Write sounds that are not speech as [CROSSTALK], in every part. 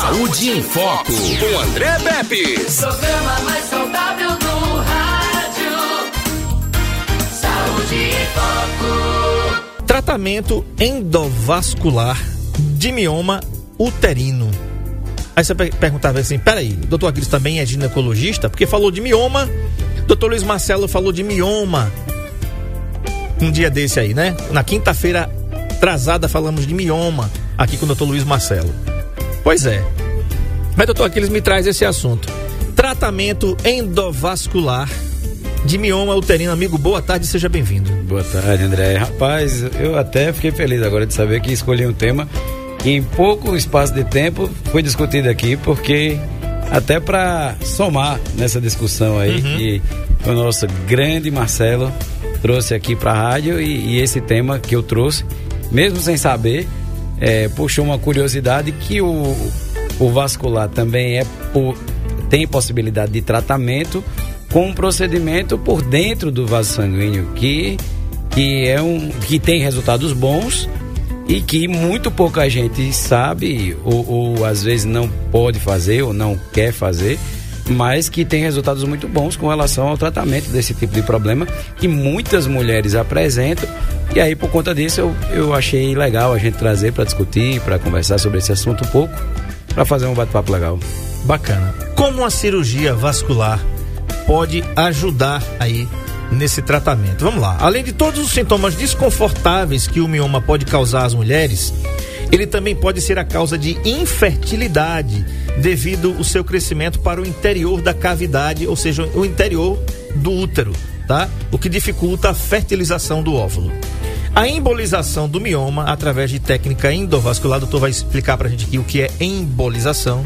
Saúde em Foco, com André Pepe. Programa mais saudável do rádio. Saúde em Foco. Tratamento endovascular de mioma uterino. Aí você per- perguntava assim: peraí, o doutor Aquiles também é ginecologista? Porque falou de mioma, doutor Luiz Marcelo falou de mioma. Um dia desse aí, né? Na quinta-feira atrasada falamos de mioma aqui com o doutor Luiz Marcelo. Pois é. Mas doutor Aquiles me traz esse assunto. Tratamento endovascular de mioma uterino. Amigo, boa tarde, seja bem-vindo. Boa tarde, André. Rapaz, eu até fiquei feliz agora de saber que escolhi um tema que em pouco espaço de tempo foi discutido aqui, porque até para somar nessa discussão aí que o nosso grande Marcelo trouxe aqui para a rádio e, e esse tema que eu trouxe, mesmo sem saber, é, puxou uma curiosidade que o, o vascular também é tem possibilidade de tratamento com um procedimento por dentro do vaso sanguíneo que que é um que tem resultados bons e que muito pouca gente sabe ou, ou às vezes não pode fazer ou não quer fazer mas que tem resultados muito bons com relação ao tratamento desse tipo de problema que muitas mulheres apresentam e aí por conta disso eu, eu achei legal a gente trazer para discutir para conversar sobre esse assunto um pouco para fazer um bate-papo legal Bacana. Como a cirurgia vascular pode ajudar aí nesse tratamento? Vamos lá. Além de todos os sintomas desconfortáveis que o mioma pode causar às mulheres, ele também pode ser a causa de infertilidade devido ao seu crescimento para o interior da cavidade, ou seja, o interior do útero, tá? O que dificulta a fertilização do óvulo. A embolização do mioma através de técnica endovascular, o doutor vai explicar pra gente aqui o que é embolização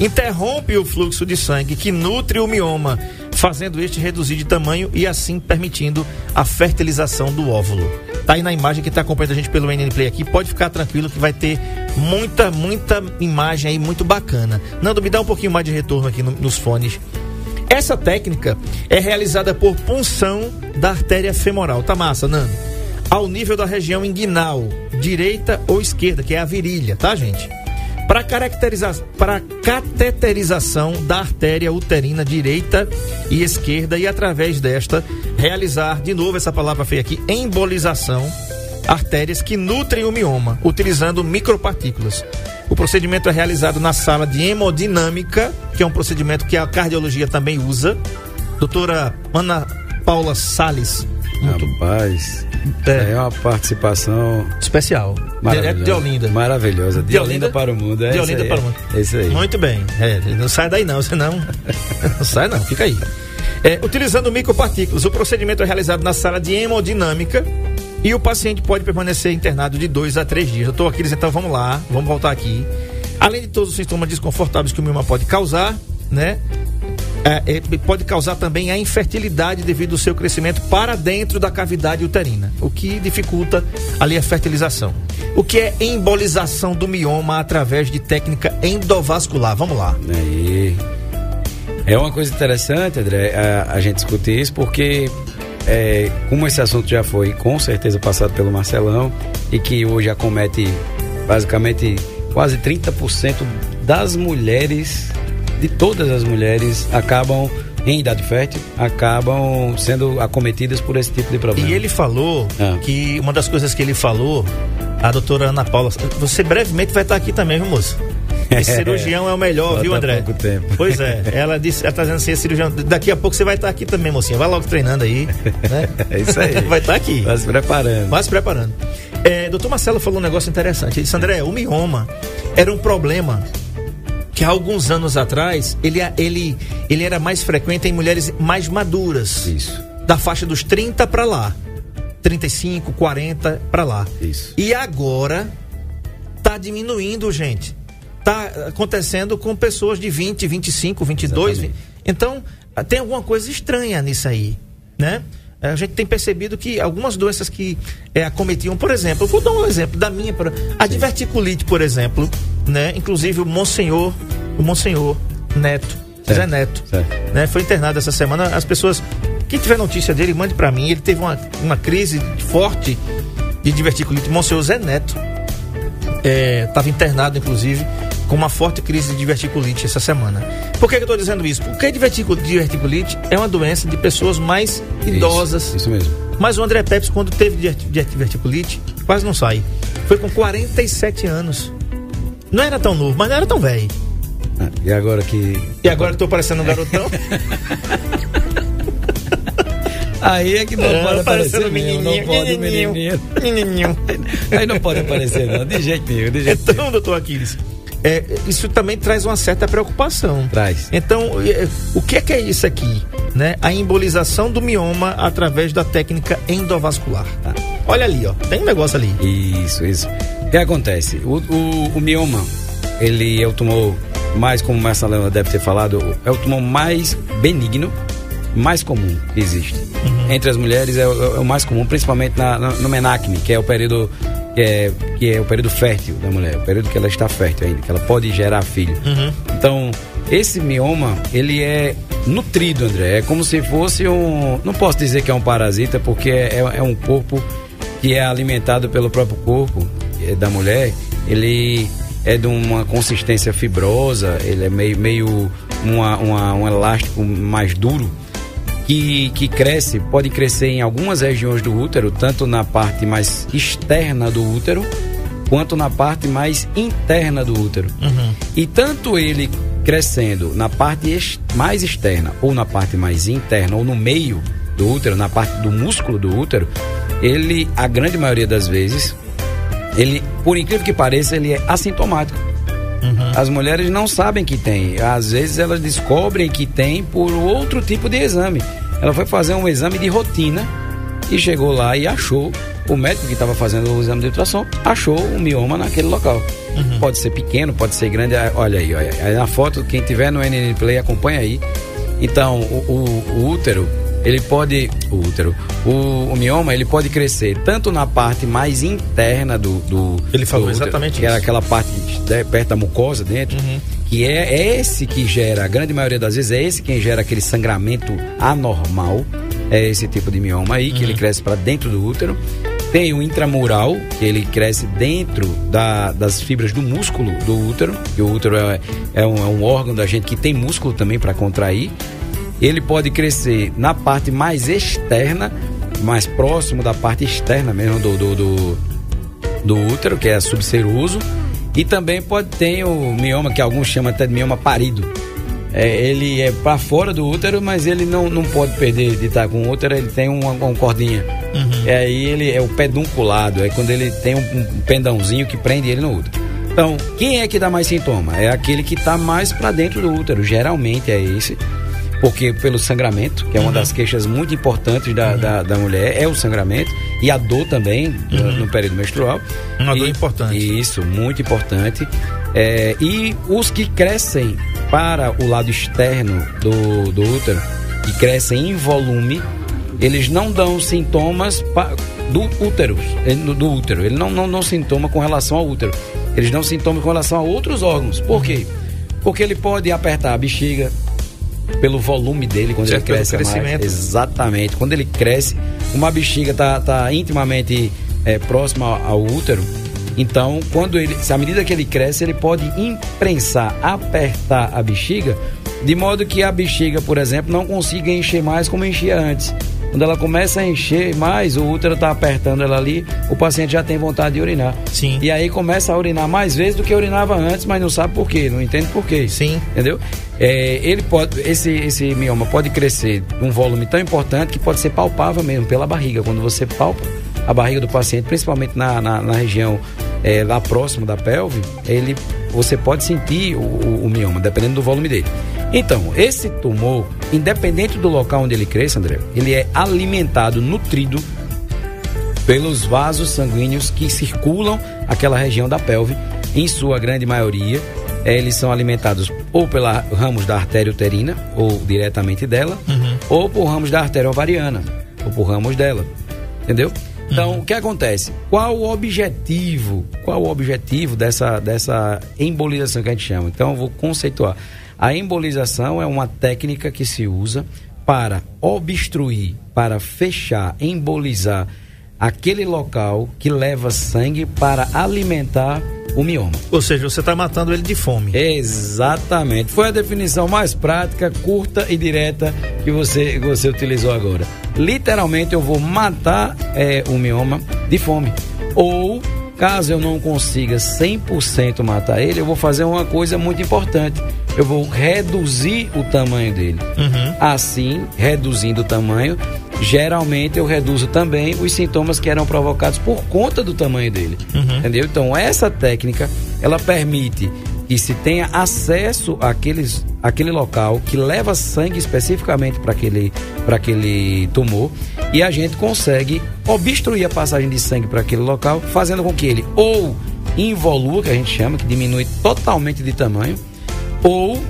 interrompe o fluxo de sangue que nutre o mioma, fazendo este reduzir de tamanho e assim permitindo a fertilização do óvulo. Tá aí na imagem que está acompanhando a gente pelo NN Play aqui, pode ficar tranquilo que vai ter muita, muita imagem aí muito bacana. Nando, me dá um pouquinho mais de retorno aqui no- nos fones. Essa técnica é realizada por punção da artéria femoral. Tá massa, Nando? Ao nível da região inguinal, direita ou esquerda, que é a virilha, tá, gente? Para caracterizar, para cateterização da artéria uterina direita e esquerda e através desta realizar de novo essa palavra feia aqui, embolização artérias que nutrem o mioma, utilizando micropartículas. O procedimento é realizado na sala de hemodinâmica, que é um procedimento que a cardiologia também usa. Doutora Ana Paula Sales, muito Rapaz, É. é, uma participação especial. Direto de Olinda. Maravilhosa. De, De Olinda, Olinda para o mundo. É de isso Olinda aí. para o mundo. É isso aí. Muito bem. É, não sai daí não, senão. [LAUGHS] não sai não, fica aí. É, utilizando micropartículas, o procedimento é realizado na sala de hemodinâmica e o paciente pode permanecer internado de dois a três dias. Eu estou aqui, então vamos lá, vamos voltar aqui. Além de todos os sintomas desconfortáveis que o mioma pode causar, né? É, pode causar também a infertilidade devido ao seu crescimento para dentro da cavidade uterina, o que dificulta ali a fertilização. O que é embolização do mioma através de técnica endovascular? Vamos lá. Aí. É uma coisa interessante, André, a, a gente discutir isso, porque é, como esse assunto já foi com certeza passado pelo Marcelão e que hoje acomete basicamente quase 30% das mulheres, de todas as mulheres, acabam em idade fértil, acabam sendo acometidas por esse tipo de problema. E ele falou Ah. que uma das coisas que ele falou, a doutora Ana Paula, você brevemente vai estar aqui também, viu, moço? Esse [LAUGHS] cirurgião é o melhor, viu, André? pouco tempo. Pois é, ela disse, ela tá dizendo assim, cirurgião, daqui a pouco você vai estar aqui também, mocinha. Vai logo treinando aí, né? [LAUGHS] É isso aí. [LAUGHS] vai estar aqui. Vai se preparando. Vai se preparando. É, doutor Marcelo falou um negócio interessante. Ele disse, André, o mioma era um problema que há alguns anos atrás ele, ele, ele era mais frequente em mulheres mais maduras. Isso. Da faixa dos 30 para lá. 35, 40 para lá. Isso. E agora tá diminuindo, gente. Tá acontecendo com pessoas de 20, 25, 22. Exatamente. Então, tem alguma coisa estranha nisso aí, né? A gente tem percebido que algumas doenças que é, acometiam, por exemplo, vou dar um exemplo da minha, a diverticulite, por exemplo, né? Inclusive o Monsenhor, o Monsenhor Neto, Certo, Zé Neto, certo. né? Foi internado essa semana. As pessoas, quem tiver notícia dele, mande pra mim. Ele teve uma, uma crise forte de diverticulite. Monsenhor Zé Neto estava internado, inclusive, com uma forte crise de diverticulite essa semana. Por que, que eu estou dizendo isso? Porque diverticu- diverticulite é uma doença de pessoas mais idosas. Isso, isso mesmo. Mas o André Pepsi, quando teve diver- diverticulite, quase não sai. Foi com 47 anos. Não era tão novo, mas não era tão velho. Ah, e agora que. E agora eu tô parecendo um garotão. [LAUGHS] Aí é que não É, pode aparecer mesmo, não menininho, pode menininho. menininho. Menininho. Aí não pode aparecer não, de jeito nenhum, de jeito nenhum. Então, doutor Aquiles, é, isso também traz uma certa preocupação. Traz. Então, é, o que é que é isso aqui? Né? A embolização do mioma através da técnica endovascular. Tá? Olha ali, ó. Tem um negócio ali. Isso, isso. O que acontece? O, o, o mioma, ele é o tumor mais, como o Marcelo deve ter falado, é o tumor mais benigno, mais comum que existe. Entre as mulheres é, o- é o mais comum, principalmente na, na- no menacme, que é o período que é, que é o período fértil da mulher, o período que ela está fértil ainda, que ela pode gerar filho. Então, esse mioma, ele é nutrido, André. É como se fosse um. Não posso dizer que é um parasita, porque é, é um corpo que é alimentado pelo próprio corpo da mulher. Ele é de uma consistência fibrosa, ele é meio, meio uma, uma- um elástico mais duro. Que, que cresce, pode crescer em algumas regiões do útero, tanto na parte mais externa do útero, quanto na parte mais interna do útero. E tanto ele crescendo na parte mais externa, ou na parte mais interna, ou no meio do útero, na parte do músculo do útero, ele, a grande maioria das vezes, ele, por incrível que pareça, ele é assintomático. As mulheres não sabem que tem. Às vezes elas descobrem que tem por outro tipo de exame. Ela foi fazer um exame de rotina e chegou lá e achou. O médico que estava fazendo o exame de ultrassom achou um mioma naquele local. Pode ser pequeno, pode ser grande. Ah, Olha aí, olha. Aí na foto, quem tiver no NN Play, acompanha aí. Então, o, o- o útero, ele pode. O útero. O, o mioma, ele pode crescer tanto na parte mais interna do. do Ele falou do útero, exatamente que é isso. aquela parte de- perto da mucosa dentro, que é, é esse que gera, a grande maioria das vezes é esse quem gera aquele sangramento anormal, é esse tipo de mioma aí, que ele cresce para dentro do útero. Tem o intramural, que ele cresce dentro da- das fibras do músculo do útero, que o útero é, é um, é um órgão da gente que tem músculo também para contrair. Ele pode crescer na parte mais externa, mais próximo da parte externa mesmo do, do, do, do útero, que é subseroso, e também pode ter o mioma, que alguns chamam até de mioma parido. É, ele é para fora do útero, mas ele não, não pode perder de estar com o útero, ele tem uma, uma cordinha. E aí ele é o pedunculado, é quando ele tem um, um pendãozinho que prende ele no útero. Então, quem é que dá mais sintoma? É aquele que está mais para dentro do útero, geralmente é esse porque pelo sangramento, que é uma das queixas muito importantes da, da, da mulher, é o sangramento e a dor também no- no período menstrual. Uma dor E- importante. Isso, muito importante. É, e os que crescem para o lado externo do, do útero, que crescem em volume, eles não dão sintomas pa- do útero, eh, do útero. Ele não, não dão sintoma com relação ao útero. Eles dão sintomas com relação a outros órgãos. Por quê? Porque ele pode apertar a bexiga pelo volume dele quando Certo, ele cresce mais. Exatamente. Quando ele cresce, uma bexiga tá, tá intimamente eh, próxima ao, útero. Então, quando ele, se à medida que ele cresce, ele pode imprensar, apertar a bexiga, de modo que a bexiga, por exemplo, não consiga encher mais como enchia antes. Quando ela começa a encher mais, o útero está apertando ela ali, o paciente já tem vontade de urinar. Sim. E aí começa a urinar mais vezes do que urinava antes, mas não sabe por quê, não entende por quê. Sim. Entendeu? É, ele pode, esse, esse mioma pode crescer num volume tão importante que pode ser palpável mesmo pela barriga. Quando você palpa a barriga do paciente, principalmente na, na, na região é, lá próximo da pelve, ele, você pode sentir o, o, o mioma, dependendo do volume dele. Então, esse tumor, independente do local onde ele cresça, André, ele é alimentado, nutrido pelos vasos sanguíneos que circulam aquela região da pelve, em sua grande maioria, eles são alimentados ou pela ramos da artéria uterina, ou diretamente dela, ou por ramos da artéria ovariana, ou por ramos dela. Entendeu? Então, o que acontece? Qual o objetivo? Qual o objetivo dessa, dessa embolização que a gente chama? Então, eu vou conceituar. A embolização é uma técnica que se usa para obstruir, para fechar, embolizar aquele local que leva sangue para alimentar o mioma. Ou seja, você está matando ele de fome. Exatamente. Foi a definição mais prática, curta e direta que você, você utilizou agora. Literalmente, eu vou matar é, o mioma de fome. Ou, caso eu não consiga 100% matar ele, eu vou fazer uma coisa muito importante. Eu vou reduzir o tamanho dele. Uhum. Assim, reduzindo o tamanho, geralmente eu reduzo também os sintomas que eram provocados por conta do tamanho dele. Uhum. Entendeu? Então, essa técnica, ela permite que se tenha acesso àqueles, àquele local que leva sangue especificamente para aquele, aquele tumor e a gente consegue obstruir a passagem de sangue para aquele local, fazendo com que ele ou involua, que a gente chama, que diminui totalmente de tamanho, ou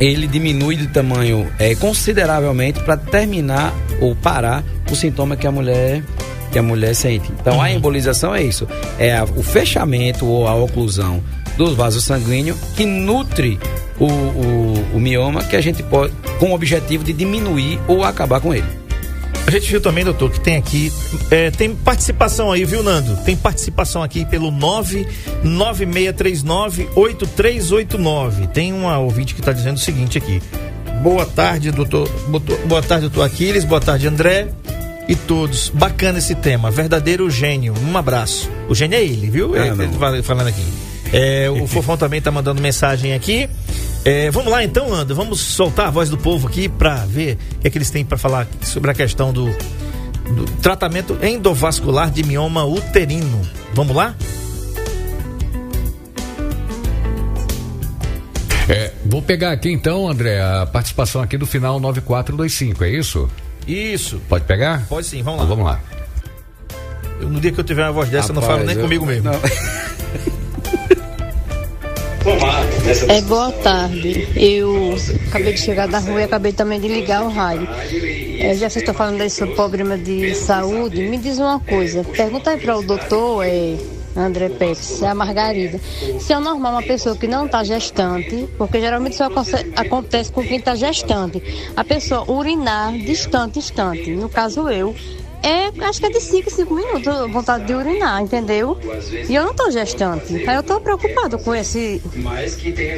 ele diminui de tamanho é, consideravelmente para terminar ou parar o sintoma que a mulher que a mulher sente. Então a embolização é isso, é a- o fechamento ou a oclusão do vaso sanguíneo que nutre o, o, o mioma que a gente pode com o objetivo de diminuir ou acabar com ele. A gente viu também, doutor, que tem aqui. é, tem participação aí, viu, Nando? Tem participação aqui pelo 996398389. Tem uma ouvinte que está dizendo o seguinte aqui. Boa tarde, doutor. Boa tarde, doutor Aquiles. Boa tarde, André. E todos. Bacana esse tema. Verdadeiro gênio. Um abraço. O gênio é ele, viu? Ah, Ele- falando aqui. É, o [LAUGHS] Fofão também tá mandando mensagem aqui. É, vamos lá então, Nando. Vamos soltar a voz do povo aqui para ver o que, é que eles têm para falar sobre a questão do, do tratamento endovascular de mioma uterino. Vamos lá? É, vou pegar aqui então, André, a participação aqui do final 9425, é isso? Isso. Pode pegar? Pode sim, vamos lá. Então, vamos lá. Eu, no dia que eu tiver uma voz dessa, eu não falo Rapaz, nem eu- comigo mesmo. não. [LAUGHS] É, boa tarde. Eu acabei de chegar da rua e acabei também de ligar o rádio. É, já que vocês estão falando desse problema de saúde, me diz uma coisa. Pergunta aí para o doutor é, André Pepes, é a Margarida, se é normal uma pessoa que não está gestante, porque geralmente isso aconte- acontece com quem está gestante, a pessoa urinar distante, distante. No caso eu, é, acho que é de 5 5 minutos vontade de urinar, entendeu? E eu não tô gestante. Aí eu tô preocupado com esse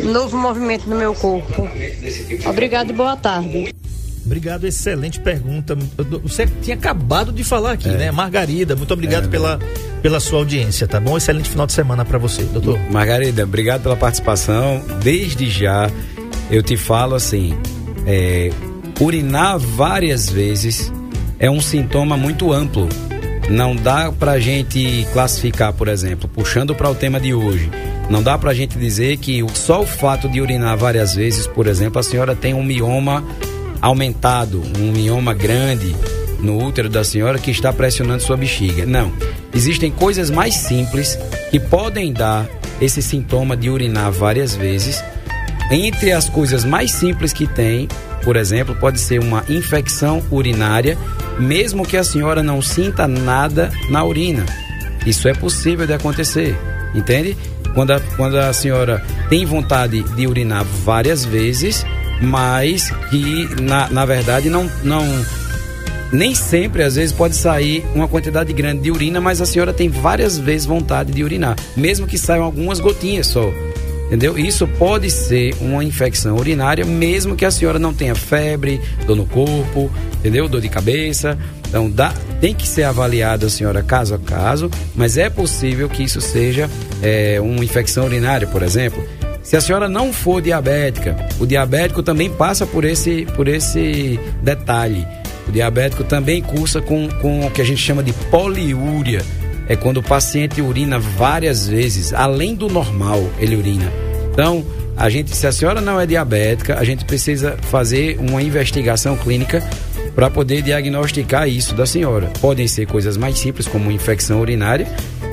novo movimento no meu corpo. Obrigado e boa tarde. Obrigado, excelente pergunta. Você tinha acabado de falar aqui, né? Margarida, muito obrigado pela, pela sua audiência, tá bom? Excelente final de semana para você, doutor. Margarida, obrigado pela participação. Desde já eu te falo assim: é, urinar várias vezes é um sintoma muito amplo. Não dá pra gente classificar, por exemplo, puxando para o tema de hoje. Não dá pra gente dizer que só o fato de urinar várias vezes, por exemplo, a senhora tem um mioma aumentado, um mioma grande no útero da senhora que está pressionando sua bexiga. Não. Existem coisas mais simples que podem dar esse sintoma de urinar várias vezes. Entre as coisas mais simples que tem, por exemplo, pode ser uma infecção urinária, mesmo que a senhora não sinta nada na urina. Isso é possível de acontecer, entende? Quando a, quando a senhora tem vontade de urinar várias vezes, mas que na, na verdade não, não nem sempre, às vezes, pode sair uma quantidade grande de urina, mas a senhora tem várias vezes vontade de urinar, mesmo que saiam algumas gotinhas só. Entendeu? Isso pode ser uma infecção urinária, mesmo que a senhora não tenha febre, dor no corpo, entendeu? Dor de cabeça. Então, dá, tem que ser avaliada a senhora caso a caso, mas é possível que isso seja é, uma infecção urinária, por exemplo. Se a senhora não for diabética, o diabético também passa por esse, por esse detalhe. O diabético também cursa com, com o que a gente chama de poliúria. É quando o paciente urina várias vezes, além do normal, ele urina. Então, a gente, se a senhora não é diabética, a gente precisa fazer uma investigação clínica para poder diagnosticar isso da senhora. Podem ser coisas mais simples, como infecção urinária,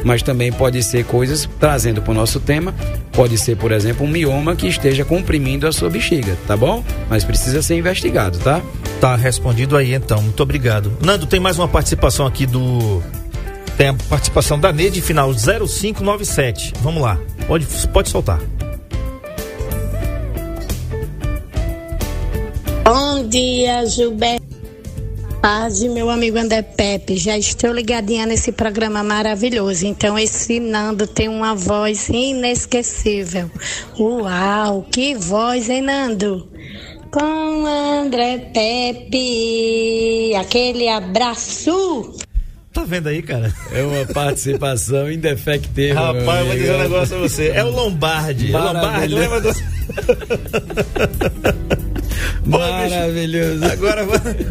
mas também pode ser coisas, trazendo para o nosso tema, pode ser, por exemplo, um mioma que esteja comprimindo a sua bexiga, tá bom? Mas precisa ser investigado, tá? Tá respondido aí então, muito obrigado. Nando, tem mais uma participação aqui do. Tem a participação da Nede, final 0597. Vamos lá, pode, pode soltar. Bom dia, Gilberto. Tarde, meu amigo André Pepe. Já estou ligadinha nesse programa maravilhoso. Então, esse Nando tem uma voz inesquecível. Uau, que voz, hein, Nando? Com André Pepe. Aquele abraço. Tá vendo aí, cara? É uma participação [LAUGHS] indefectível. Rapaz, eu vou dizer um negócio pra você. É o Lombardi. É o Lombardi, lembra do. [LAUGHS] Maravilhoso. Agora,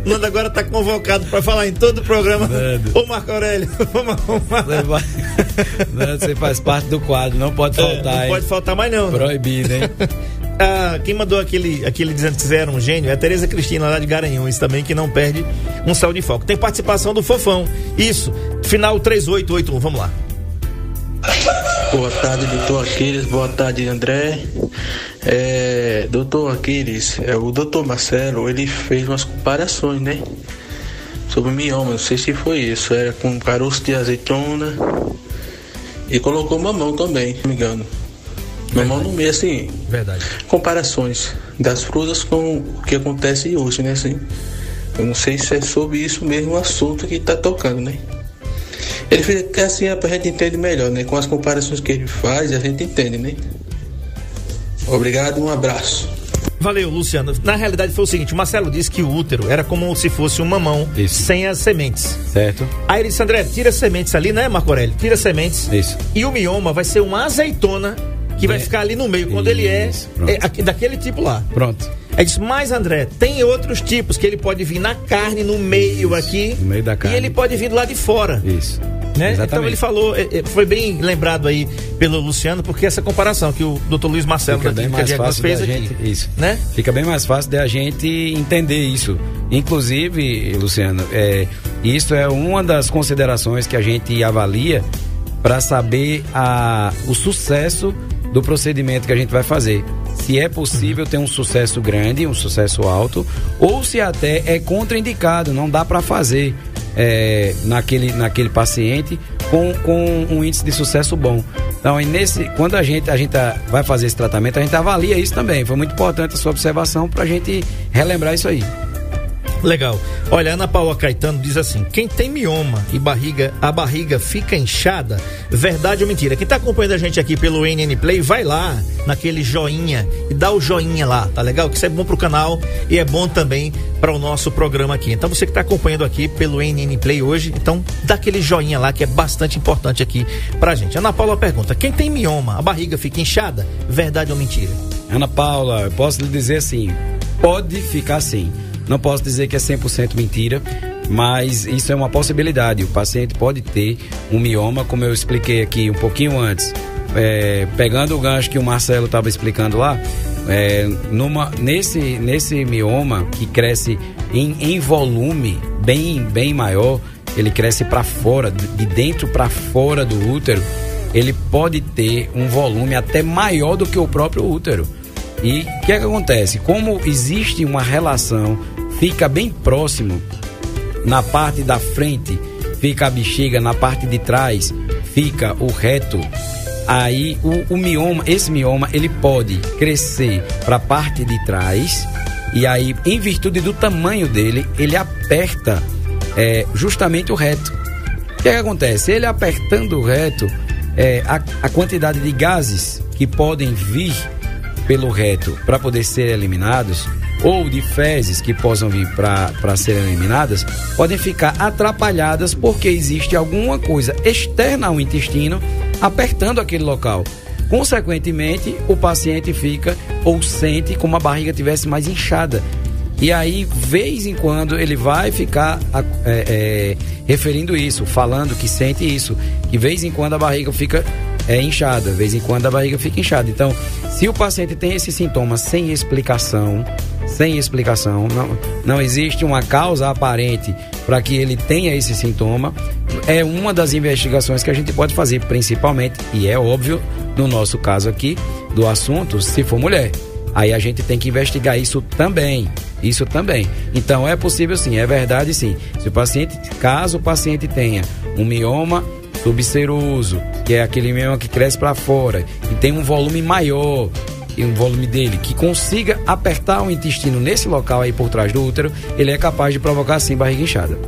Nando agora tá convocado para falar em todo o programa. Nando. Ô Marco Aurélio, [LAUGHS] vamos arrumar. Você, vai... [LAUGHS] Nando, você faz parte do quadro, não pode faltar. É, não hein? pode faltar mais não. Proibido, hein? [LAUGHS] ah, quem mandou aquele, aquele dizendo que você era um gênio é a Tereza Cristina lá de Garanhuns também, que não perde um sal de foco. Tem participação do Fofão. Isso, final 3881, vamos lá. Boa tarde, doutor Aquiles. Boa tarde, André. É, doutor Aquiles, é, o doutor Marcelo, ele fez umas comparações, né? Sobre mioma, não sei se foi isso. Era com caroço de azeitona e colocou mamão também, se não me engano. Mamão no meio, assim. Verdade. Comparações das frutas com o que acontece hoje, né? Assim, eu não sei se é sobre isso mesmo o assunto que está tocando, né? Ele fica assim, a gente entende melhor, né? Com as comparações que ele faz, a gente entende, né? Obrigado, um abraço. Valeu, Luciano. Na realidade foi o seguinte: o Marcelo disse que o útero era como se fosse um mamão Isso. sem as sementes. Certo. Aí ele disse, André, tira as sementes ali, né, Marco Aurélio? Tira as sementes. Isso. E o mioma vai ser uma azeitona que vai ficar ali no meio, quando ele é, é, daquele tipo lá. Pronto. Aí disse, mas André, tem outros tipos que ele pode vir na carne, no meio Isso, aqui. No meio da carne. E ele pode vir do lado de fora. Isso. Né? Então ele falou, foi bem lembrado aí pelo Luciano, porque essa comparação que o Dr. Luiz Marcelo Fica bem mais fácil fez aqui, gente, isso. Né? Fica bem mais fácil de a gente entender isso. Inclusive, Luciano, é, isso é uma das considerações que a gente avalia para saber a, o sucesso do procedimento que a gente vai fazer. Se é possível ter um sucesso grande, um sucesso alto, ou se até é contraindicado, não dá para fazer é, naquele, naquele paciente com, com um índice de sucesso bom. Então, nesse, quando a gente, a gente vai fazer esse tratamento, a gente avalia isso também. Foi muito importante a sua observação para a gente relembrar isso aí. Legal. Olha, Ana Paula Caetano diz assim: quem tem mioma e barriga, a barriga fica inchada, verdade ou mentira? Quem tá acompanhando a gente aqui pelo NN Play, vai lá naquele joinha e dá o joinha lá, tá legal? Que isso é bom pro canal e é bom também para o nosso programa aqui. Então você que tá acompanhando aqui pelo NN Play hoje, então dá aquele joinha lá que é bastante importante aqui pra gente. Ana Paula pergunta: quem tem mioma, a barriga fica inchada, verdade ou mentira? Ana Paula, eu posso lhe dizer assim: pode ficar assim. Não posso dizer que é 100% mentira, mas isso é uma possibilidade. O paciente pode ter um mioma, como eu expliquei aqui um pouquinho antes. É, pegando o gancho que o Marcelo estava explicando lá, é, numa, nesse, nesse mioma que cresce em, em volume bem, bem maior, ele cresce para fora, de dentro para fora do útero, ele pode ter um volume até maior do que o próprio útero. E o que, é que acontece? Como existe uma relação, fica bem próximo, na parte da frente fica a bexiga, na parte de trás fica o reto. Aí o, o mioma, esse mioma, ele pode crescer para a parte de trás e aí, em virtude do tamanho dele, ele aperta é, justamente o reto. O que, é que acontece? Ele apertando o reto, é, a, a quantidade de gases que podem vir pelo reto para poder ser eliminados, ou de fezes que possam vir para serem eliminadas, podem ficar atrapalhadas porque existe alguma coisa externa ao intestino apertando aquele local. Consequentemente, o paciente fica ou sente como a barriga tivesse mais inchada. E aí, vez em quando, ele vai ficar é, é, referindo isso, falando que sente isso, que vez em quando a barriga fica é inchada, vez em quando a barriga fica inchada. Então, se o paciente tem esse sintoma sem explicação, sem explicação, não, não existe uma causa aparente para que ele tenha esse sintoma, é uma das investigações que a gente pode fazer, principalmente, e é óbvio, no nosso caso aqui, do assunto, se for mulher. Aí a gente tem que investigar isso também. Isso também. Então é possível sim, é verdade sim. Se o paciente, caso o paciente tenha um mioma subseroso, que é aquele mioma que cresce para fora e tem um volume maior, e um volume dele que consiga apertar o intestino nesse local aí por trás do útero, ele é capaz de provocar sim barriga inchada.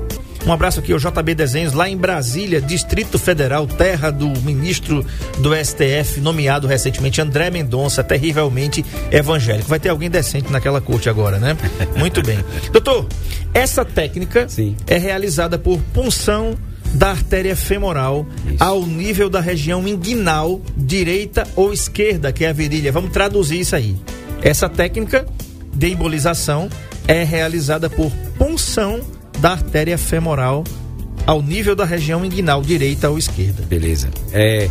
Um abraço aqui ao JB Desenhos, lá em Brasília, Distrito Federal, terra do ministro do STF, nomeado recentemente André Mendonça, terrivelmente evangélico. Vai ter alguém decente naquela corte agora, né? [LAUGHS] Muito bem. Doutor, essa técnica Sim. é realizada por punção da artéria femoral Isso. ao nível da região inguinal, direita ou esquerda, que é a virilha. Vamos traduzir isso aí. Essa técnica de embolização é realizada por punção da artéria femoral ao nível da região inguinal, direita ou esquerda. Beleza. É,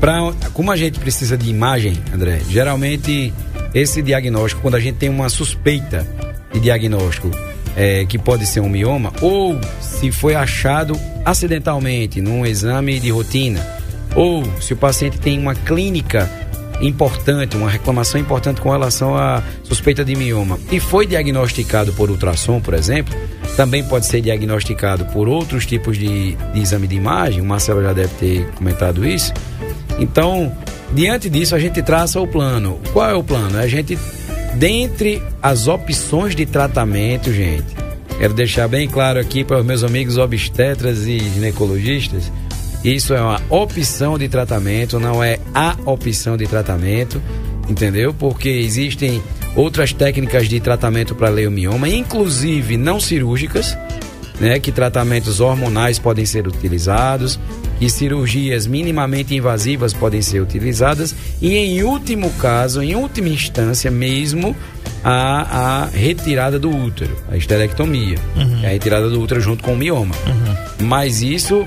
pra, como a gente precisa de imagem, André, geralmente esse diagnóstico, quando a gente tem uma suspeita de diagnóstico é, que pode ser um mioma, ou se foi achado acidentalmente num exame de rotina, ou se o paciente tem uma clínica importante, uma reclamação importante com relação à suspeita de mioma e foi diagnosticado por ultrassom, por exemplo, também pode ser diagnosticado por outros tipos de, de exame de imagem, o Marcelo já deve ter comentado isso. Então, diante disso, a gente traça o plano. Qual é o plano? É a gente, dentre as opções de tratamento, gente, quero deixar bem claro aqui para os meus amigos obstetras e ginecologistas, isso é uma opção de tratamento, não é a opção de tratamento, entendeu? Porque existem outras técnicas de tratamento para leumioma, inclusive não cirúrgicas, né, que tratamentos hormonais podem ser utilizados, que cirurgias minimamente invasivas podem ser utilizadas e em último caso, em última instância mesmo, a, a retirada do útero, a esterectomia, Uhum. é a retirada do útero junto com o mioma. Mas isso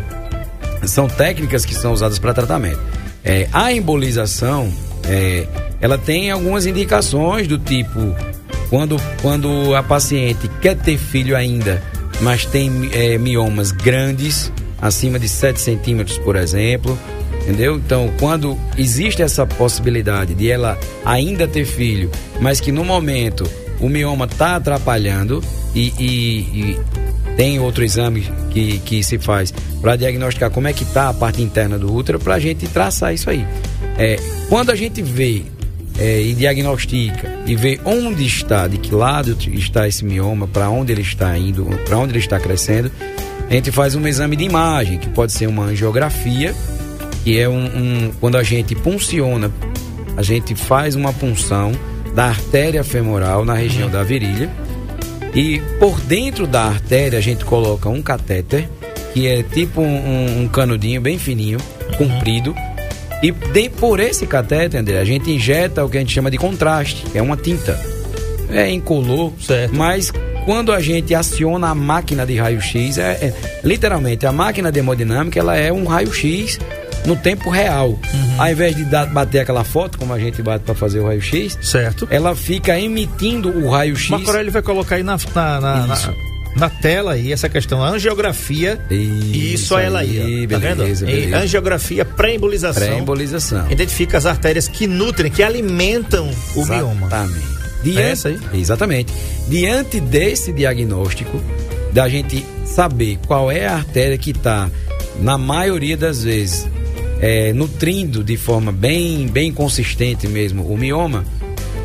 são técnicas que são usadas para tratamento. É, a embolização, é, ela tem algumas indicações do tipo quando, quando a paciente quer ter filho ainda, mas tem é, miomas grandes, acima de 7 centímetros, por exemplo. Entendeu? Então, quando existe essa possibilidade de ela ainda ter filho, mas que no momento o mioma está atrapalhando e, e- e tem outro exame que, que se faz para diagnosticar como é que está a parte interna do útero para a gente traçar isso aí. É, quando a gente vê é, e diagnostica e vê onde está, de que lado está esse mioma, para onde ele está indo, para onde ele está crescendo, a gente faz um exame de imagem, que pode ser uma angiografia, que é um, um- quando a gente punciona, a gente faz uma punção da artéria femoral na região da virilha e por dentro da artéria a gente coloca um catéter, que é tipo um, um- canudinho bem fininho, comprido. E de- por esse catéter, André, a gente injeta o que a gente chama de contraste, que é uma tinta. É incolor, Certo. mas quando a gente aciona a máquina de raio-x, é, é- literalmente a máquina de hemodinâmica ela é um raio-x no tempo real. Uhum. Ao invés de dar- bater aquela foto, como a gente bate para fazer o raio-x, Certo. ela fica emitindo o raio-x. Marco Aurélio vai colocar aí na, na, na, na- Isso. na tela aí essa questão, a angiografia e Isso só ela aí, aí. Tá vendo? beleza, E beleza. Angiografia pré-embolização. Pré-embolização. Identifica as artérias que nutrem, que alimentam o mioma. Exatamente. É essa aí? Exatamente. Diante desse diagnóstico, da gente saber qual é a artéria que está, na maioria das vezes, é, nutrindo de forma bem, bem consistente mesmo o mioma,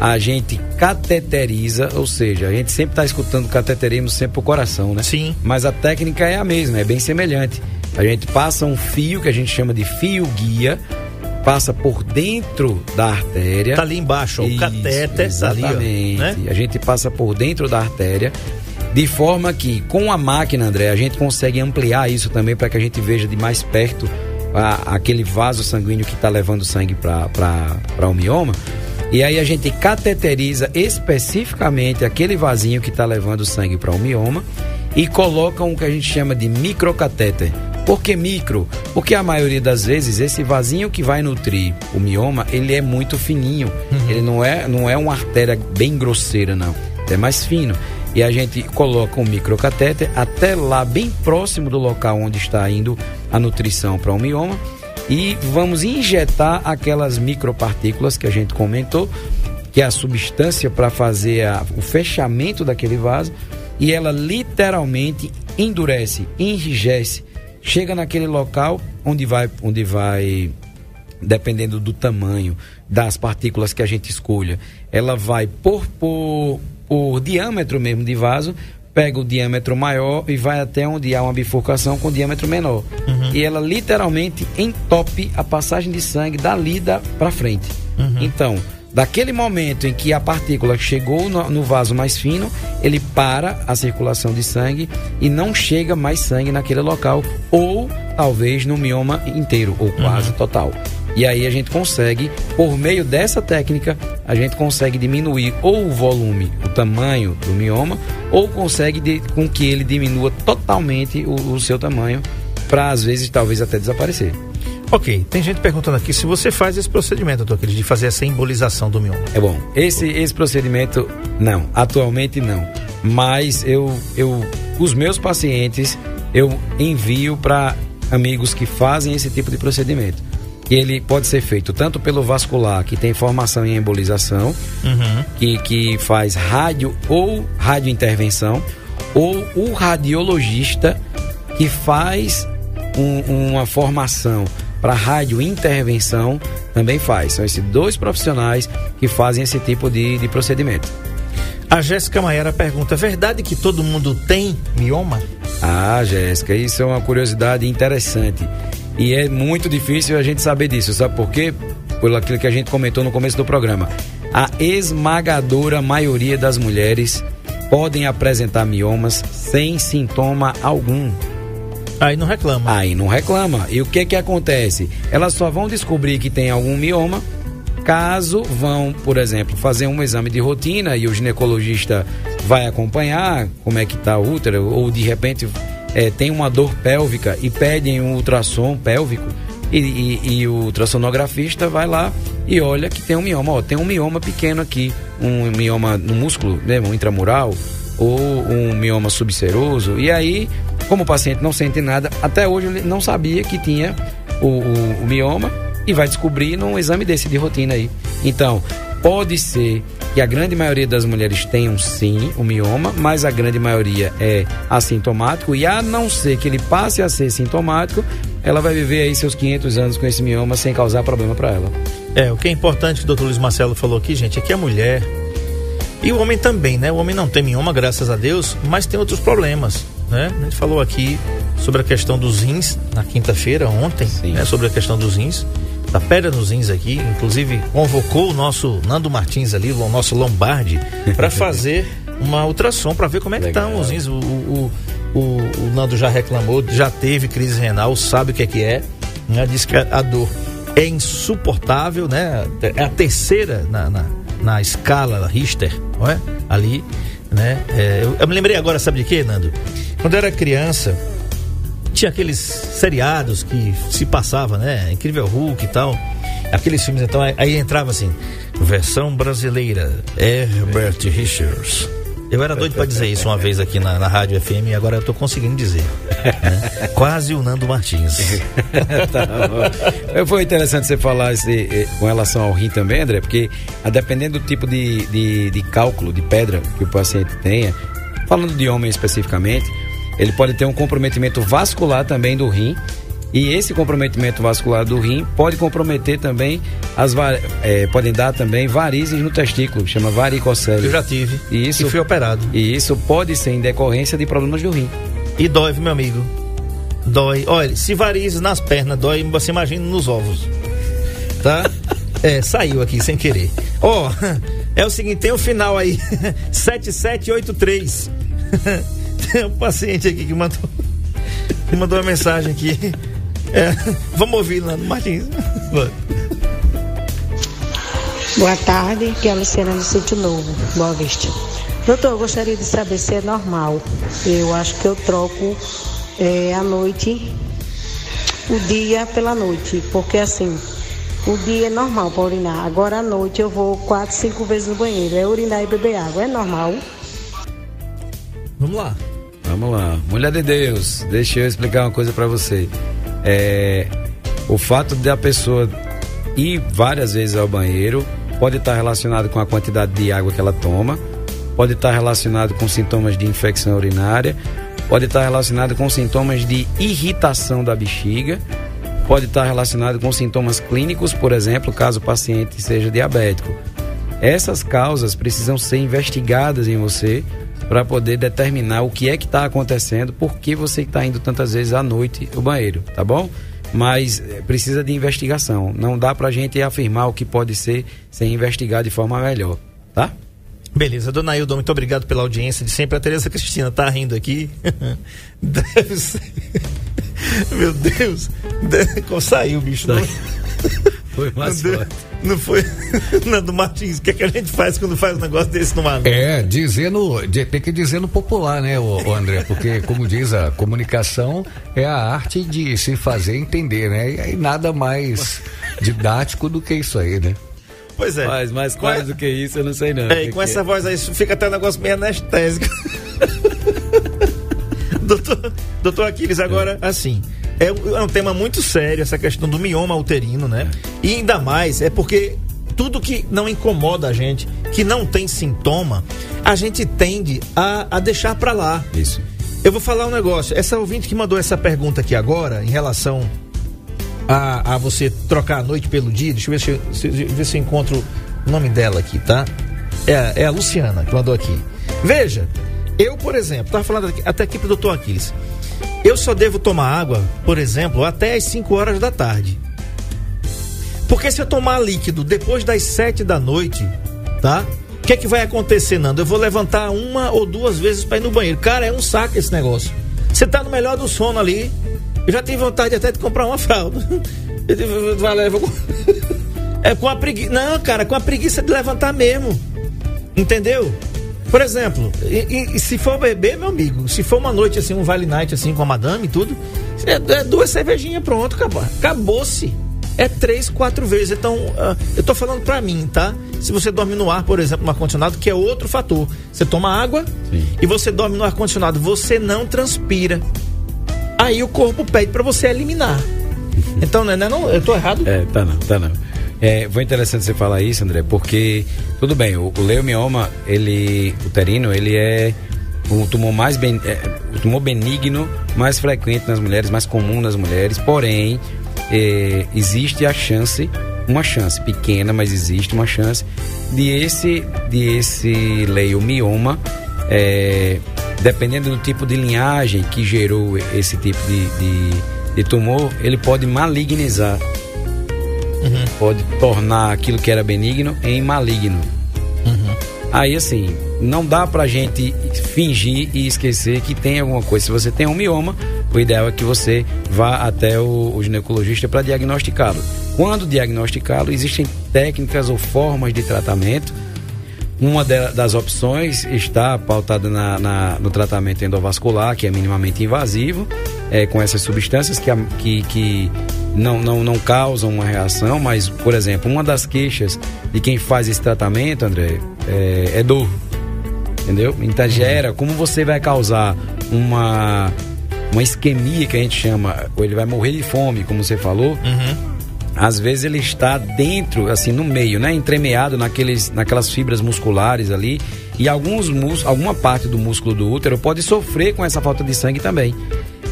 a gente cateteriza, ou seja, a gente sempre está escutando cateterismo sempre pro coração, né? Sim. Mas a técnica é a mesma, é bem semelhante. A gente passa um fio que a gente chama de fio guia, passa por dentro da artéria. Tá ali embaixo, ó, o catéter ali, Exatamente. né? A gente passa por dentro da artéria, de forma que com a máquina, André, a gente consegue ampliar isso também para que a gente veja de mais perto a- aquele vaso sanguíneo que está levando sangue para o mioma. E aí a gente cateteriza especificamente aquele vasinho que está levando sangue para o mioma e coloca um que a gente chama de microcatéter. Por que micro? Porque a maioria das vezes esse vasinho que vai nutrir o mioma, ele é muito fininho. Ele não é, não é uma artéria bem grosseira, não. É mais fino. E a gente coloca um microcatéter até lá, bem próximo do local onde está indo a nutrição para o mioma. E vamos injetar aquelas micropartículas que a gente comentou, que é a substância para fazer a- o fechamento daquele vaso. E ela literalmente endurece, enrijece, chega naquele local onde vai, onde vai dependendo do tamanho das partículas que a gente escolha, ela vai por, por, por diâmetro mesmo de vaso, pega o diâmetro maior e vai até onde há uma bifurcação com diâmetro menor. Uhum. E ela literalmente entope a passagem de sangue dali para frente. Uhum. Então, daquele momento em que a partícula chegou no, no, vaso mais fino, ele para a circulação de sangue e não chega mais sangue naquele local, ou talvez no mioma inteiro, ou quase uhum. total. E aí a gente consegue, por meio dessa técnica, a gente consegue diminuir ou o volume, o tamanho do mioma, ou consegue de, com que ele diminua totalmente o, o seu tamanho, para às vezes talvez até desaparecer. Ok, tem gente perguntando aqui se você faz esse procedimento, doutor, de fazer essa embolização do mioma. É bom. Esse, esse procedimento, não. Atualmente não. Mas eu, eu, os meus pacientes, eu envio para amigos que fazem esse tipo de procedimento ele pode ser feito tanto pelo vascular, que tem formação em embolização, uhum. que, que faz rádio ou radiointervenção, ou o radiologista que faz um, uma formação para radiointervenção também faz. São esses dois profissionais que fazem esse tipo de, de procedimento. A Jéssica Maera pergunta: é verdade que todo mundo tem mioma? Ah, Jéssica, isso é uma curiosidade interessante. E é muito difícil a gente saber disso, sabe por quê? Por aquilo que a gente comentou no começo do programa. A esmagadora maioria das mulheres podem apresentar miomas sem sintoma algum. Aí não reclama. Aí não reclama. E o que que acontece? Elas só vão descobrir que tem algum mioma caso vão, por exemplo, fazer um exame de rotina e o ginecologista vai acompanhar como é que está o útero ou de repente é, tem uma dor pélvica e pedem um ultrassom pélvico e, e, e, o ultrassonografista vai lá e olha que tem um mioma. Ó, tem um mioma pequeno aqui, um mioma no músculo, né, um intramural ou um mioma subseroso. E aí, como o paciente não sente nada, até hoje ele não sabia que tinha o, o, o mioma e vai descobrir num exame desse de rotina aí. Então, pode ser que a grande maioria das mulheres tenham sim o mioma, mas a grande maioria é assintomático e a não ser que ele passe a ser sintomático, ela vai viver aí seus 500 anos com esse mioma sem causar problema para ela. É, o que é importante que o doutor Luiz Marcelo falou aqui, gente, é que a mulher e o homem também, né? O homem não tem mioma, graças a Deus, mas tem outros problemas, né? A gente falou aqui sobre a questão dos rins na quinta-feira, ontem, né? Sobre a questão dos rins da Pedra nos Rins aqui, inclusive convocou o nosso Nando Martins ali, o nosso Lombardi, para [LAUGHS] fazer uma ultrassom para ver como é que estão os rins. O, o, o, o, Nando já reclamou, já teve crise renal, sabe o que é que é, né? diz que a, a dor é insuportável, né? É a terceira na, na, na escala Richter, não é? Ali, né? É, eu, eu me lembrei agora, sabe de quê, Nando? Quando eu era criança, tinha aqueles seriados que se passava, né? Incrível Hulk e tal. Aqueles filmes, então, aí entrava assim, versão brasileira, Herbert Richards. Eu era doido para dizer isso uma vez aqui na, na Rádio FM e agora eu tô conseguindo dizer. Né? [LAUGHS] Quase o Nando Martins. [LAUGHS] tá Foi interessante você falar esse, eh, com relação ao rim também, André, porque a dependendo do tipo de, de, de cálculo, de pedra que o paciente tenha, falando de homem especificamente, ele pode ter um comprometimento vascular também do rim. E esse comprometimento vascular do rim pode comprometer também as é, podem dar também varizes no testículo, chama varicocele. Eu já tive. E isso e fui operado. E isso pode ser em decorrência de problemas do rim. E dói, meu amigo. Dói. Olha, se varizes nas pernas dói, você imagina nos ovos. Tá? [LAUGHS] é, saiu aqui sem querer. Ó, oh, [LAUGHS] é o seguinte, tem o um final aí. [LAUGHS] 7783. Tem um paciente aqui que mandou, que mandou uma mensagem aqui. É, vamos ouvir lá no Martins. Boa tarde, que é a Luciana do Sítio Novo, Boa Vista. Doutor, eu gostaria de saber se é normal. Eu acho que eu troco é, a noite, o dia pela noite, porque assim, o dia é normal para urinar. Agora à noite eu vou quatro, cinco vezes no banheiro. É urinar e beber água. É normal? Vamos lá. Vamos lá. Mulher de Deus, deixa eu explicar uma coisa para você. É, o fato da pessoa ir várias vezes ao banheiro pode estar relacionado com a quantidade de água que ela toma, pode estar relacionado com sintomas de infecção urinária, pode estar relacionado com sintomas de irritação da bexiga, pode estar relacionado com sintomas clínicos, por exemplo, caso o paciente seja diabético. Essas causas precisam ser investigadas em você para poder determinar o que é que está acontecendo, por que você está indo tantas vezes à noite ao banheiro, tá bom? Mas eh, precisa de investigação. Não dá para a gente afirmar o que pode ser sem investigar de forma melhor, tá? Beleza, dona Hilda, muito obrigado pela audiência de sempre. A Tereza Cristina tá rindo aqui. [LAUGHS] Deve ser. [LAUGHS] Meu Deus, deve... [LAUGHS] saiu o bicho. Não... Foi mais não, foi. [LAUGHS] Nando Martins, o que, é que a gente faz quando faz um negócio desse no mar? É, dizendo, tem que dizer no popular, né, o, o André? Porque, como diz, a comunicação é a arte de se fazer entender, né? E aí nada mais didático do que isso aí, né? Pois é. Mas mais claro do que isso, eu não sei não. É, e com essa voz aí, fica até um negócio meio anestésico. [LAUGHS] doutor, doutor Aquiles, agora, é. assim, é, é um tema muito sério essa questão do mioma uterino, né? E ainda mais é porque tudo que não incomoda a gente, que não tem sintoma, a gente tende a, a deixar para lá. Isso. Eu vou falar um negócio. Essa ouvinte que mandou essa pergunta aqui agora, em relação a, a você trocar a noite pelo dia, deixa eu ver se, se, ver se eu encontro o nome dela aqui, tá? É, é a Luciana que mandou aqui. Veja, eu, por exemplo, estava falando aqui, até aqui pro doutor Aquiles. Eu só devo tomar água, por exemplo, até as 5 horas da tarde. Porque se eu tomar líquido depois das 7 da noite, tá? O que é que vai acontecer, Nando? Eu vou levantar uma ou duas vezes para ir no banheiro. Cara, é um saco esse negócio. Você tá no melhor do sono ali. Eu já tive vontade até de comprar uma fralda. [LAUGHS] Vai vou... [LAUGHS] É com a preguiça. Não, cara, com a preguiça de levantar mesmo. Entendeu? Por exemplo, e, e, se for beber, meu amigo, se for uma noite assim, um Vale Night assim com a madame e tudo, é, é duas cervejinhas, pronto, acabou. Acabou-se. É três, quatro vezes. Então, uh, eu tô falando pra mim, tá? Se você dorme no ar, por exemplo, no ar-condicionado, que é outro fator. Você toma água Sim. e você dorme no ar-condicionado, você não transpira. Aí o corpo pede para você eliminar. [LAUGHS] Então, né, né, não, eu tô errado? É, tá não, tá não. É, foi interessante você falar isso, André, porque tudo bem, o, o ele, uterino, ele é o tumor mais ben, é, o tumor benigno mais frequente nas mulheres, mais comum nas mulheres, porém é, existe a chance, uma chance pequena, mas existe uma chance de esse de esse leiomioma é, dependendo do tipo de linhagem que gerou esse tipo de, de, de tumor, ele pode malignizar uhum. pode tornar aquilo que era benigno em maligno. Uhum. Aí assim, não dá pra gente fingir e esquecer que tem alguma coisa. Se você tem um mioma, o ideal é que você vá até o, o ginecologista para diagnosticá-lo. Quando diagnosticá-lo, existem técnicas ou formas de tratamento. Uma das opções está pautada na, na, no tratamento endovascular, que é minimamente invasivo, é, com essas substâncias que, que, que não, não, não causam uma reação, mas, por exemplo, uma das queixas de quem faz esse tratamento, André, é, é dor. Entendeu? Então gera, como você vai causar uma, uma isquemia que a gente chama, ou ele vai morrer de fome, como você falou. Uhum. Às vezes ele está dentro, assim, no meio, né? Entremeado naqueles, naquelas fibras musculares ali. E alguns músculos, alguma parte do músculo do útero pode sofrer com essa falta de sangue também.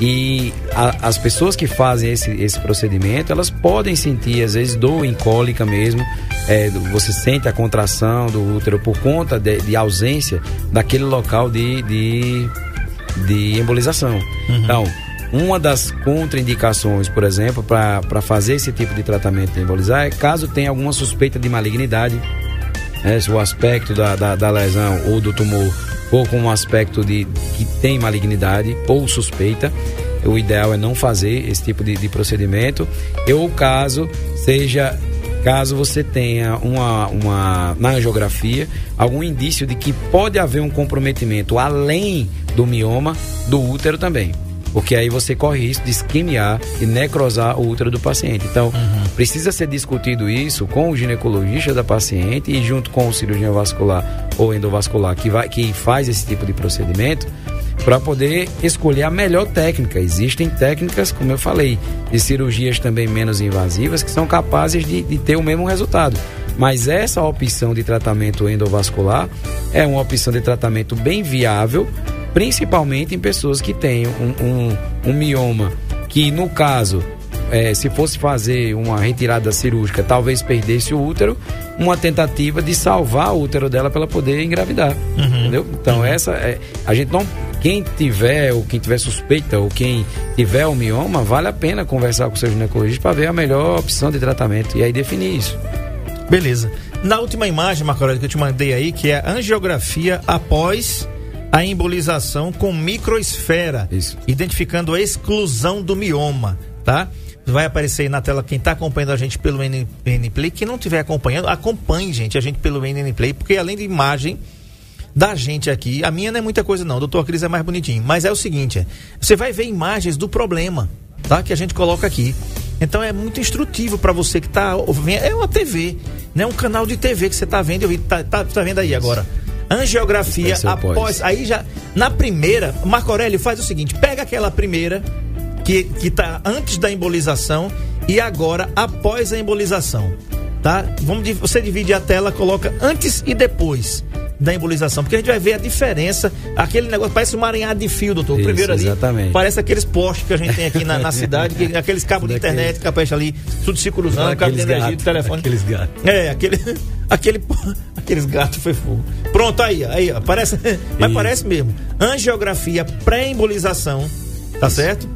E a, as pessoas que fazem esse, esse procedimento, elas podem sentir, às vezes, dor em cólica mesmo. É, você sente a contração do útero por conta de, de ausência daquele local de, de, de embolização. Uhum. Então, uma das contraindicações, por exemplo, para fazer esse tipo de tratamento de embolizar é caso tenha alguma suspeita de malignidade, né, se o aspecto da, da, da lesão ou do tumor ou com um aspecto de que tem malignidade ou suspeita, o ideal é não fazer esse tipo de, de procedimento. Ou caso seja caso você tenha uma, uma na angiografia algum indício de que pode haver um comprometimento além do mioma do útero também porque aí você corre risco de isquemiar e necrosar o útero do paciente. Então, uhum. precisa ser discutido isso com o ginecologista da paciente e junto com o cirurgião vascular ou endovascular que, vai, que faz esse tipo de procedimento para poder escolher a melhor técnica. Existem técnicas, como eu falei, de cirurgias também menos invasivas que são capazes de, de ter o mesmo resultado. Mas essa opção de tratamento endovascular é uma opção de tratamento bem viável principalmente em pessoas que têm um, um, um mioma, que no caso é, se fosse fazer uma retirada cirúrgica, talvez perdesse o útero, uma tentativa de salvar o útero dela para ela poder engravidar. Entendeu? Então, essa é. A gente não. Quem tiver, ou quem tiver suspeita, ou quem tiver o mioma, vale a pena conversar com o seu ginecologista para ver a melhor opção de tratamento e aí definir isso. Beleza. Na última imagem, Marco Aurélio, que eu te mandei aí, que é a angiografia após a embolização com microesfera, Isso. identificando a exclusão do mioma, tá? Vai aparecer aí na tela quem está acompanhando a gente pelo NN Play. Quem não estiver acompanhando, acompanhe, gente, a gente pelo NN Play, porque além de imagem da gente aqui, a minha não é muita coisa não, o doutor Cris é mais bonitinho, mas é o seguinte, é, você vai ver imagens do problema, tá? Que a gente coloca aqui. Então é muito instrutivo para você que tá é uma TV, né? Um canal de TV que você tá vendo, eu vi, tá, tá, tá vendo aí agora. Angiografia após, pós. aí já na primeira, Marco Aurélio faz o seguinte, pega aquela primeira que que tá antes da embolização e agora após a embolização, tá? Vamos você divide a tela, coloca antes e depois da embolização, porque a gente vai ver a diferença, aquele negócio parece um aranhado de fio, doutor. O Isso, primeiro ali exatamente. parece aqueles postes que a gente tem aqui na, na [LAUGHS] cidade, que- aqueles cabos de internet, capecha ali, tudo se cruzando, cabo de energia, gatos, do telefone. aqueles gatos. É, aquele, [LAUGHS] aquele, aqueles gatos foi fogo. Pronto, aí, aí, ó, parece, [LAUGHS] mas Isso. parece mesmo. Angiografia pré-embolização, tá certo?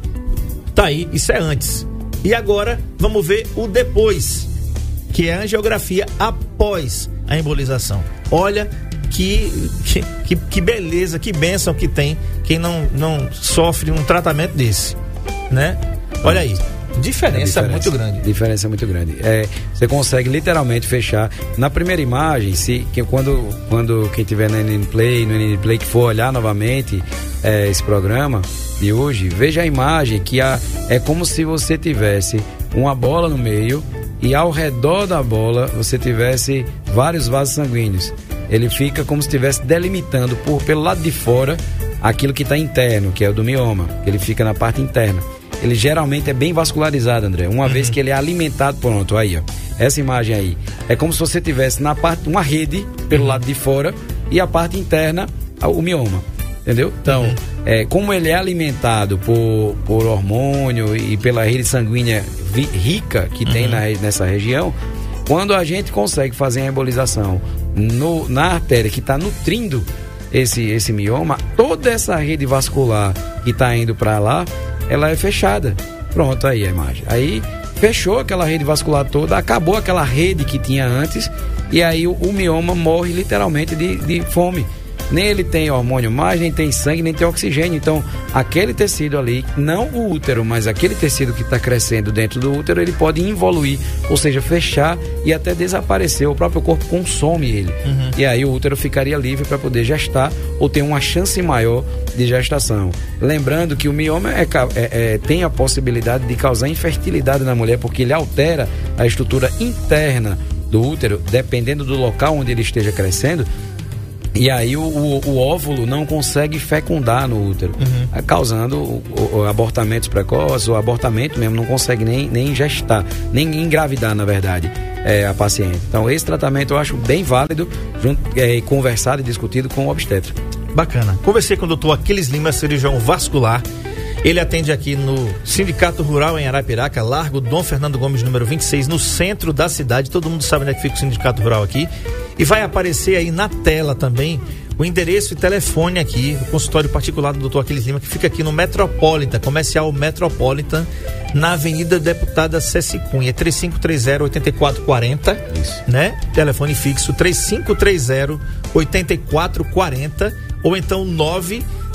Tá aí, isso é antes. E agora, vamos ver o depois, que é a angiografia após a embolização. Olha que, que, que, que beleza, que bênção que tem quem não, não sofre um tratamento desse, né? Olha aí, diferença, muito grande. Diferença muito grande. É, você consegue literalmente fechar. Na primeira imagem, se que quando, quando quem tiver no NN Play, no NN Play que for olhar novamente é, esse programa de hoje, veja a imagem que a, é como se você tivesse uma bola no meio e ao redor da bola você tivesse vários vasos sanguíneos. Ele fica como se estivesse delimitando por, pelo lado de fora aquilo que está interno, que é o do mioma. Ele fica na parte interna ele geralmente é bem vascularizado, André. Uma vez que ele é alimentado, pronto, aí, ó. Essa imagem aí. É como se você tivesse na parte, uma rede pelo lado de fora e a parte interna, o mioma. Entendeu? Então, é, como ele é alimentado por, por hormônio e pela rede sanguínea vi- rica que tem na re- nessa região, quando a gente consegue fazer a embolização no- na artéria que está nutrindo esse, esse mioma, toda essa rede vascular que está indo para lá, ela é fechada. Pronto, aí a imagem. Aí fechou aquela rede vascular toda, acabou aquela rede que tinha antes, e aí o, o mioma morre literalmente de, de fome. Nem ele tem hormônio mais, nem tem sangue, nem tem oxigênio. Então, aquele tecido ali, não o útero, mas aquele tecido que está crescendo dentro do útero, ele pode involuir, ou seja, fechar e até desaparecer. O próprio corpo consome ele. E aí o útero ficaria livre para poder gestar ou ter uma chance maior de gestação. Lembrando que o mioma é é- é- tem a possibilidade de causar infertilidade na mulher, porque ele altera a estrutura interna do útero, dependendo do local onde ele esteja crescendo. E aí o, o- o óvulo não consegue fecundar no útero, eh, causando o- abortamentos precoces, o abortamento mesmo não consegue nem, nem gestar, nem engravidar, na verdade, eh, a paciente. Então esse tratamento eu acho bem válido, junto, eh, conversado e discutido com o obstetra. Bacana. Conversei com o doutor Aquiles Lima, cirurgião vascular. Ele atende aqui no Sindicato Rural em Arapiraca, Largo Dom Fernando Gomes, número 26, no centro da cidade. Todo mundo sabe onde é que fica o Sindicato Rural aqui. E vai aparecer aí na tela também o endereço e telefone aqui, do consultório particular do doutor Aquiles Lima, que fica aqui no Metropolitan, Comercial Metropolitan, na Avenida Deputada Ceci Cunha, 3530-8440. Isso. Né? Telefone fixo 3530-8440 ou então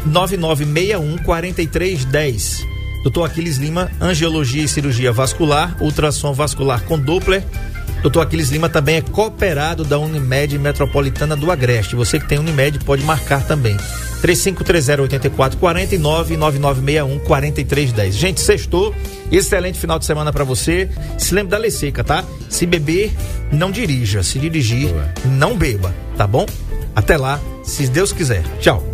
99961-4310. Doutor Aquiles Lima, Angiologia e Cirurgia Vascular, Ultrassom Vascular com Doppler. Doutor Aquiles Lima também é cooperado da Unimed Metropolitana do Agreste. Você que tem Unimed pode marcar também. 3530-8440 e 99961-4310. Gente, sextou. Excelente final de semana pra você. Se lembre da lei seca, tá? Se beber, não dirija. Se dirigir, não beba, tá bom? Até lá, se Deus quiser. Tchau.